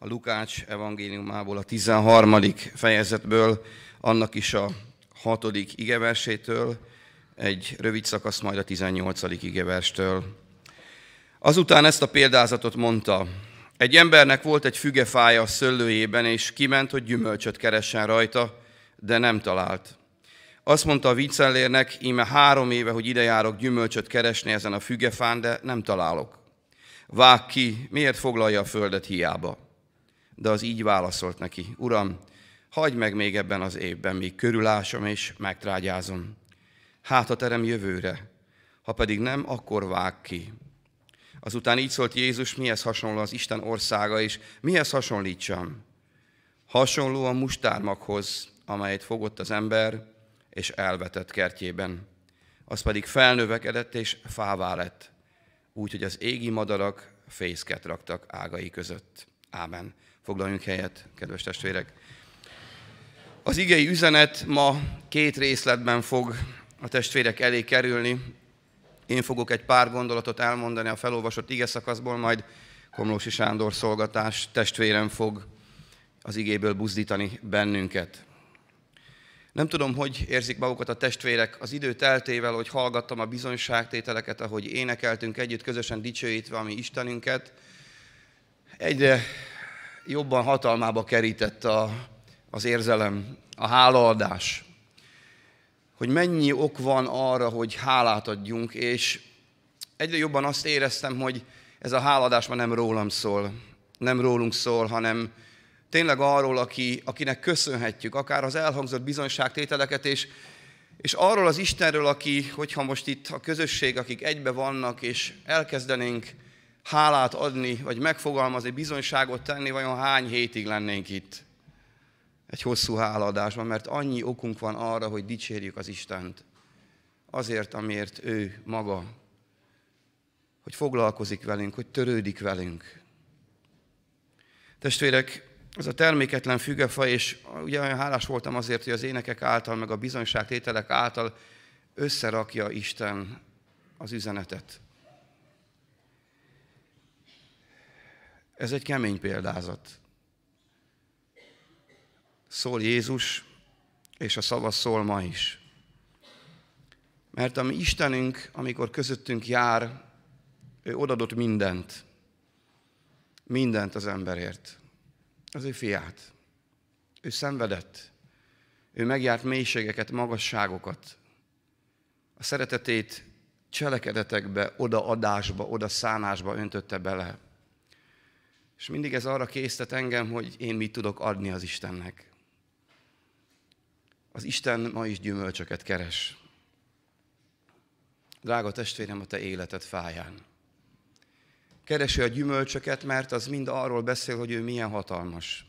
a Lukács evangéliumából, a 13. fejezetből, annak is a hatodik igeversétől, egy rövid szakasz majd a 18. igeverstől. Azután ezt a példázatot mondta, egy embernek volt egy fügefája a szöllőjében, és kiment, hogy gyümölcsöt keressen rajta, de nem talált. Azt mondta a viccellérnek, íme három éve, hogy ide járok gyümölcsöt keresni ezen a fügefán, de nem találok. Vág ki, miért foglalja a földet hiába? De az így válaszolt neki, Uram, hagyd meg még ebben az évben, még körülásom és megtrágyázom. Hát, ha terem jövőre, ha pedig nem, akkor vág ki. Azután így szólt Jézus, mihez hasonló az Isten országa, és mihez hasonlítsam? Hasonló a mustármaghoz, amelyet fogott az ember, és elvetett kertjében. Az pedig felnövekedett, és fává lett, úgy, hogy az égi madarak fészket raktak ágai között. Ámen. Foglaljunk helyet, kedves testvérek. Az igei üzenet ma két részletben fog a testvérek elé kerülni. Én fogok egy pár gondolatot elmondani a felolvasott ige szakaszból, majd Komlósi Sándor szolgatás testvérem fog az igéből buzdítani bennünket. Nem tudom, hogy érzik magukat a testvérek az idő teltével, hogy hallgattam a bizonyságtételeket, ahogy énekeltünk együtt, közösen dicsőítve a mi Istenünket. Egyre jobban hatalmába kerített a, az érzelem, a hálaadás, hogy mennyi ok van arra, hogy hálát adjunk, és egyre jobban azt éreztem, hogy ez a háladás már nem rólam szól, nem rólunk szól, hanem tényleg arról, aki, akinek köszönhetjük, akár az elhangzott bizonyságtételeket, és, és arról az Istenről, aki, hogyha most itt a közösség, akik egybe vannak, és elkezdenénk hálát adni, vagy megfogalmazni, bizonyságot tenni, vajon hány hétig lennénk itt? Egy hosszú hálaadásban, mert annyi okunk van arra, hogy dicsérjük az Istent. Azért, amiért ő maga, hogy foglalkozik velünk, hogy törődik velünk. Testvérek, ez a terméketlen fügefa, és ugye olyan hálás voltam azért, hogy az énekek által, meg a bizonyságtételek által összerakja Isten az üzenetet. Ez egy kemény példázat. Szól Jézus, és a szava szól ma is. Mert a mi Istenünk, amikor közöttünk jár, ő odadott mindent. Mindent az emberért az ő fiát. Ő szenvedett. Ő megjárt mélységeket, magasságokat. A szeretetét cselekedetekbe, odaadásba, oda szánásba öntötte bele. És mindig ez arra késztet engem, hogy én mit tudok adni az Istennek. Az Isten ma is gyümölcsöket keres. Drága testvérem, a te életed fáján keresi a gyümölcsöket, mert az mind arról beszél, hogy ő milyen hatalmas.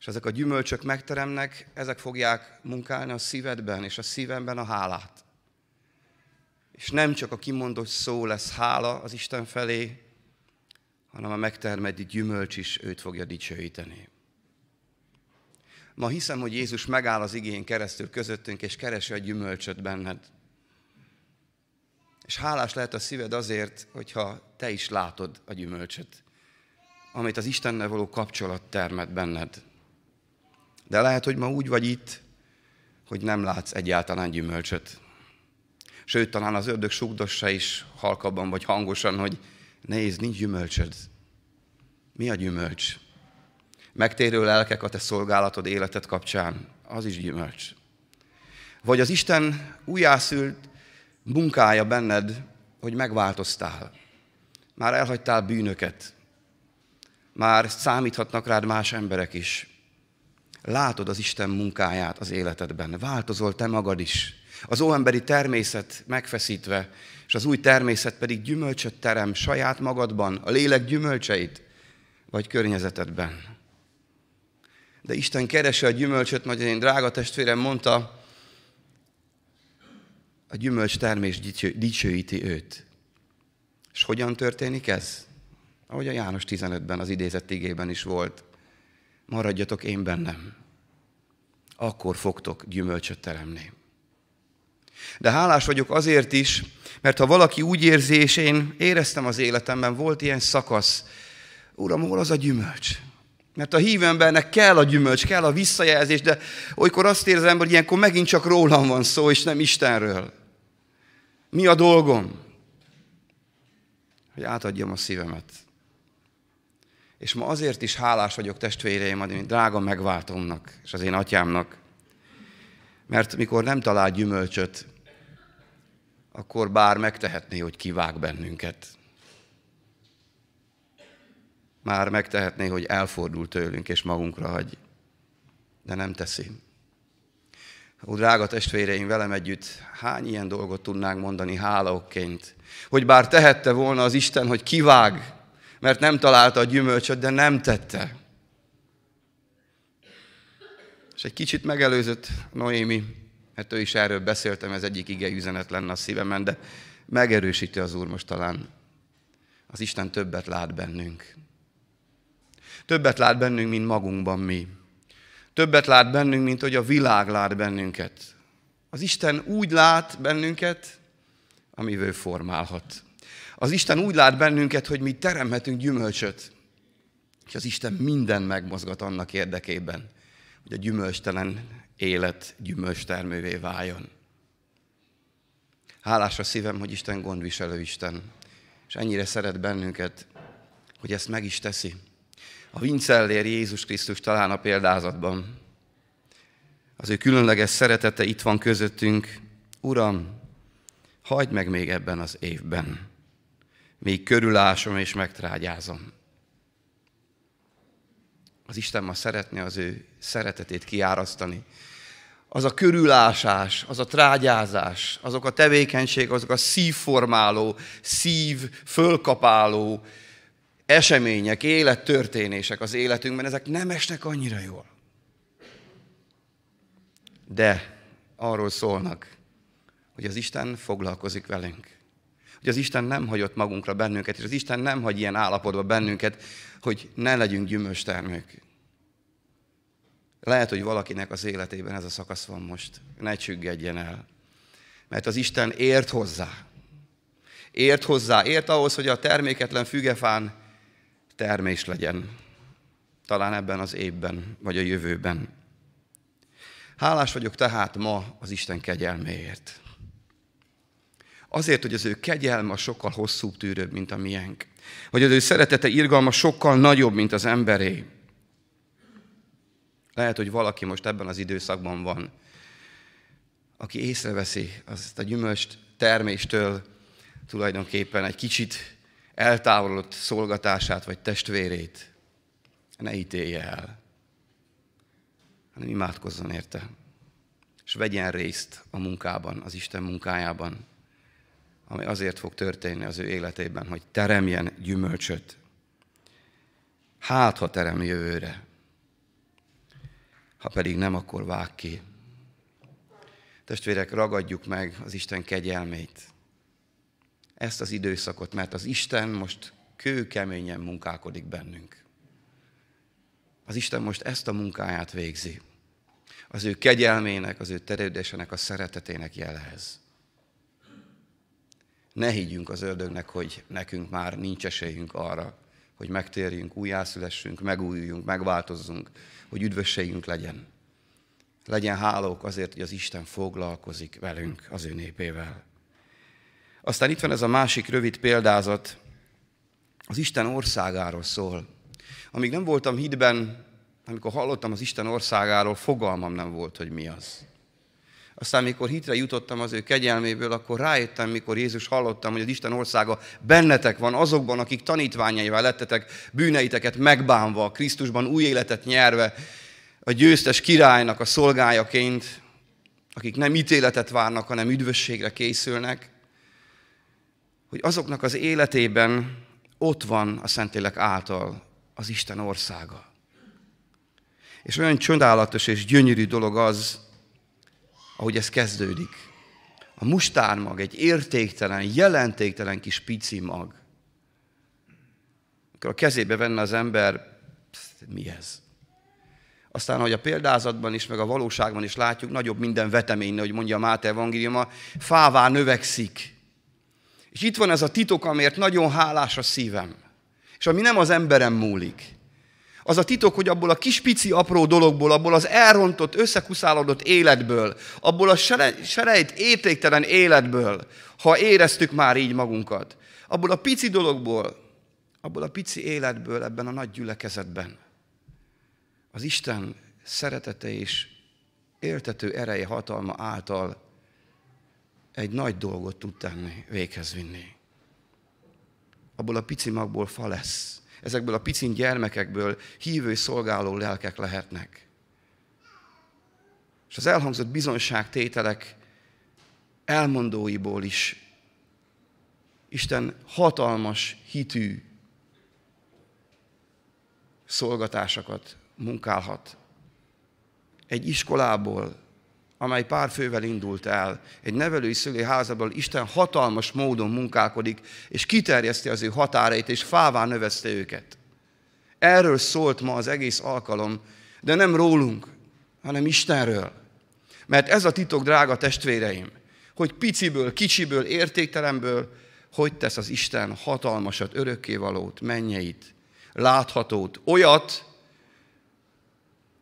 És ezek a gyümölcsök megteremnek, ezek fogják munkálni a szívedben és a szívemben a hálát. És nem csak a kimondott szó lesz hála az Isten felé, hanem a megtermedi gyümölcs is őt fogja dicsőíteni. Ma hiszem, hogy Jézus megáll az igény keresztül közöttünk, és keresi a gyümölcsöt benned. És hálás lehet a szíved azért, hogyha te is látod a gyümölcsöt, amit az Istennel való kapcsolat termet benned. De lehet, hogy ma úgy vagy itt, hogy nem látsz egyáltalán gyümölcsöt. Sőt, talán az ördög sugdossa is halkabban vagy hangosan, hogy nézd, nincs gyümölcsöd. Mi a gyümölcs? Megtérő lelkek a te szolgálatod életed kapcsán, az is gyümölcs. Vagy az Isten újjászült munkája benned, hogy megváltoztál. Már elhagytál bűnöket. Már számíthatnak rád más emberek is. Látod az Isten munkáját az életedben. Változol te magad is. Az óemberi természet megfeszítve, és az új természet pedig gyümölcsöt terem saját magadban, a lélek gyümölcseit, vagy környezetedben. De Isten keresi a gyümölcsöt, majd én drága testvérem mondta, a gyümölcs termés dicsőíti őt. És hogyan történik ez? Ahogy a János 15-ben, az idézett igében is volt. Maradjatok én bennem. Akkor fogtok gyümölcsöt teremni. De hálás vagyok azért is, mert ha valaki úgy érzi, és én éreztem az életemben, volt ilyen szakasz, Uram, hol az a gyümölcs? Mert a hívő embernek kell a gyümölcs, kell a visszajelzés, de olykor azt érzem, hogy ilyenkor megint csak rólam van szó, és nem Istenről. Mi a dolgom? Hogy átadjam a szívemet. És ma azért is hálás vagyok testvéreim, drága megváltomnak, és az én atyámnak. Mert mikor nem talál gyümölcsöt, akkor bár megtehetné, hogy kivág bennünket. Már megtehetné, hogy elfordul tőlünk és magunkra hagy, de nem teszi. Ó, drága testvéreim, velem együtt hány ilyen dolgot tudnánk mondani hálaokként, hogy bár tehette volna az Isten, hogy kivág, mert nem találta a gyümölcsöt, de nem tette. És egy kicsit megelőzött Noémi, mert ő is erről beszéltem, ez egyik ige üzenet lenne a szívemen, de megerősíti az Úr most talán. Az Isten többet lát bennünk. Többet lát bennünk, mint magunkban mi. Többet lát bennünk, mint hogy a világ lát bennünket. Az Isten úgy lát bennünket, amivel formálhat. Az Isten úgy lát bennünket, hogy mi teremhetünk gyümölcsöt. És az Isten minden megmozgat annak érdekében, hogy a gyümölcstelen élet gyümölcstermővé váljon. Hálás a szívem, hogy Isten gondviselő Isten, és ennyire szeret bennünket, hogy ezt meg is teszi. A vincellér Jézus Krisztus talán a példázatban. Az ő különleges szeretete itt van közöttünk. Uram, hagyd meg még ebben az évben. Még körülásom és megtrágyázom. Az Isten ma szeretné az ő szeretetét kiárasztani. Az a körülásás, az a trágyázás, azok a tevékenység, azok a szívformáló, szív fölkapáló események, élettörténések az életünkben, ezek nem esnek annyira jól. De arról szólnak, hogy az Isten foglalkozik velünk. Hogy az Isten nem hagyott magunkra bennünket, és az Isten nem hagy ilyen állapotba bennünket, hogy ne legyünk gyümölcstermők. Lehet, hogy valakinek az életében ez a szakasz van most. Ne csüggedjen el. Mert az Isten ért hozzá. Ért hozzá, ért ahhoz, hogy a terméketlen fügefán termés legyen. Talán ebben az évben, vagy a jövőben. Hálás vagyok tehát ma az Isten kegyelméért. Azért, hogy az ő kegyelme sokkal hosszúbb tűrőbb, mint a miénk. Hogy az ő szeretete, irgalma sokkal nagyobb, mint az emberé. Lehet, hogy valaki most ebben az időszakban van, aki észreveszi azt a gyümölcs terméstől tulajdonképpen egy kicsit eltávolodott szolgatását vagy testvérét. Ne ítélje el, hanem imádkozzon érte, és vegyen részt a munkában, az Isten munkájában, ami azért fog történni az ő életében, hogy teremjen gyümölcsöt. Hát, ha terem jövőre, ha pedig nem, akkor vág ki. Testvérek, ragadjuk meg az Isten kegyelmét. Ezt az időszakot, mert az Isten most kőkeményen munkálkodik bennünk. Az Isten most ezt a munkáját végzi. Az ő kegyelmének, az ő terjedésének, a szeretetének jelez. Ne higgyünk az ördögnek, hogy nekünk már nincs esélyünk arra, hogy megtérjünk, újjászülessünk, megújuljunk, megváltozzunk, hogy üdvösségünk legyen. Legyen hálók azért, hogy az Isten foglalkozik velünk, az ő népével. Aztán itt van ez a másik rövid példázat, az Isten országáról szól. Amíg nem voltam hitben, amikor hallottam az Isten országáról, fogalmam nem volt, hogy mi az. Aztán, mikor hitre jutottam az ő kegyelméből, akkor rájöttem, mikor Jézus hallottam, hogy az Isten országa bennetek van, azokban, akik tanítványaival lettetek, bűneiteket megbánva, Krisztusban új életet nyerve, a győztes királynak a szolgájaként, akik nem ítéletet várnak, hanem üdvösségre készülnek, hogy azoknak az életében ott van a Szentlélek által az Isten országa. És olyan csodálatos és gyönyörű dolog az, ahogy ez kezdődik. A mustármag egy értéktelen, jelentéktelen kis pici mag. Akkor a kezébe venne az ember, mi ez? Aztán, hogy a példázatban is, meg a valóságban is látjuk, nagyobb minden vetemény, hogy mondja a Máté evangéliuma, fává növekszik. És itt van ez a titok, amért nagyon hálás a szívem. És ami nem az emberem múlik. Az a titok, hogy abból a kis pici apró dologból, abból az elrontott, összekuszálódott életből, abból a serejt értéktelen életből, ha éreztük már így magunkat, abból a pici dologból, abból a pici életből ebben a nagy gyülekezetben, az Isten szeretete és éltető ereje, hatalma által egy nagy dolgot tud tenni, véghez vinni. Abból a pici magból fa lesz. Ezekből a picin gyermekekből hívő szolgáló lelkek lehetnek. És az elhangzott bizonságtételek elmondóiból is Isten hatalmas hitű szolgatásokat munkálhat. Egy iskolából, amely pár fővel indult el, egy nevelői szülőházából Isten hatalmas módon munkálkodik, és kiterjeszti az ő határait, és fává növeszte őket. Erről szólt ma az egész alkalom, de nem rólunk, hanem Istenről. Mert ez a titok, drága testvéreim, hogy piciből, kicsiből, értéktelenből, hogy tesz az Isten hatalmasat, örökkévalót, mennyeit, láthatót, olyat,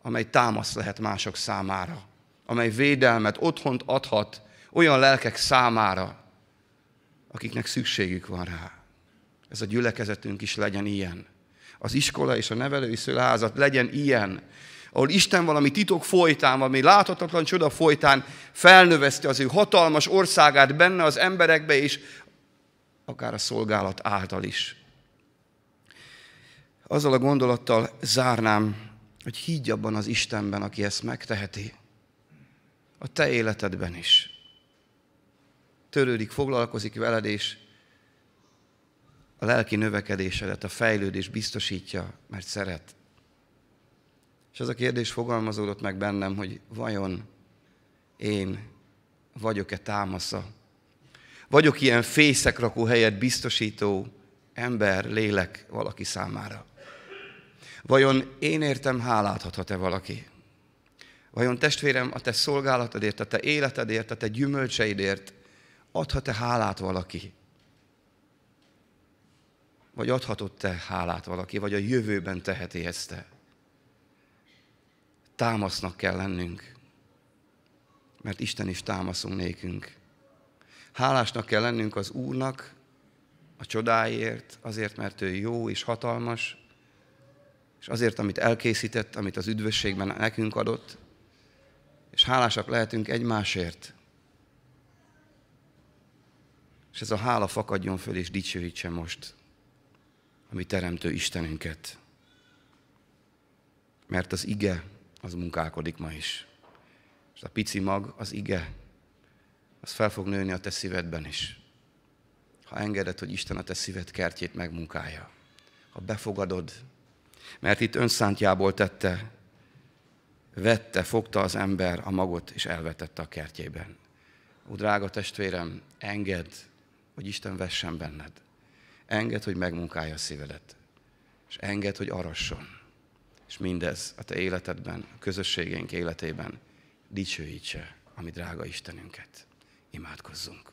amely támasz lehet mások számára, amely védelmet, otthont adhat olyan lelkek számára, akiknek szükségük van rá. Ez a gyülekezetünk is legyen ilyen. Az iskola és a nevelői szülházat legyen ilyen, ahol Isten valami titok folytán, valami láthatatlan csoda folytán felnöveszti az ő hatalmas országát benne az emberekbe, és akár a szolgálat által is. Azzal a gondolattal zárnám, hogy higgy abban az Istenben, aki ezt megteheti. A te életedben is. Törődik, foglalkozik veled, és a lelki növekedésedet, a fejlődés biztosítja, mert szeret. És az a kérdés fogalmazódott meg bennem, hogy vajon én vagyok-e támasza? Vagyok ilyen fészekrakó helyet biztosító ember, lélek valaki számára? Vajon én értem hálát adhat-e valaki? Vajon testvérem, a te szolgálatodért, a te életedért, a te gyümölcseidért adhat-e hálát valaki? Vagy adhatott te hálát valaki, vagy a jövőben teheti ezt te? Támasznak kell lennünk, mert Isten is támaszunk nékünk. Hálásnak kell lennünk az Úrnak a csodáért, azért, mert ő jó és hatalmas, és azért, amit elkészített, amit az üdvösségben nekünk adott, és hálásak lehetünk egymásért. És ez a hála fakadjon föl és dicsőítse most a mi teremtő Istenünket. Mert az ige, az munkálkodik ma is. És a pici mag, az ige, az fel fog nőni a te szívedben is. Ha engeded, hogy Isten a te szíved kertjét megmunkálja. Ha befogadod, mert itt önszántjából tette, vette, fogta az ember a magot, és elvetette a kertjében. Ó, drága testvérem, engedd, hogy Isten vessen benned. Engedd, hogy megmunkálja a szívedet. És engedd, hogy arasson. És mindez a te életedben, a közösségeink életében dicsőítse a mi drága Istenünket. Imádkozzunk.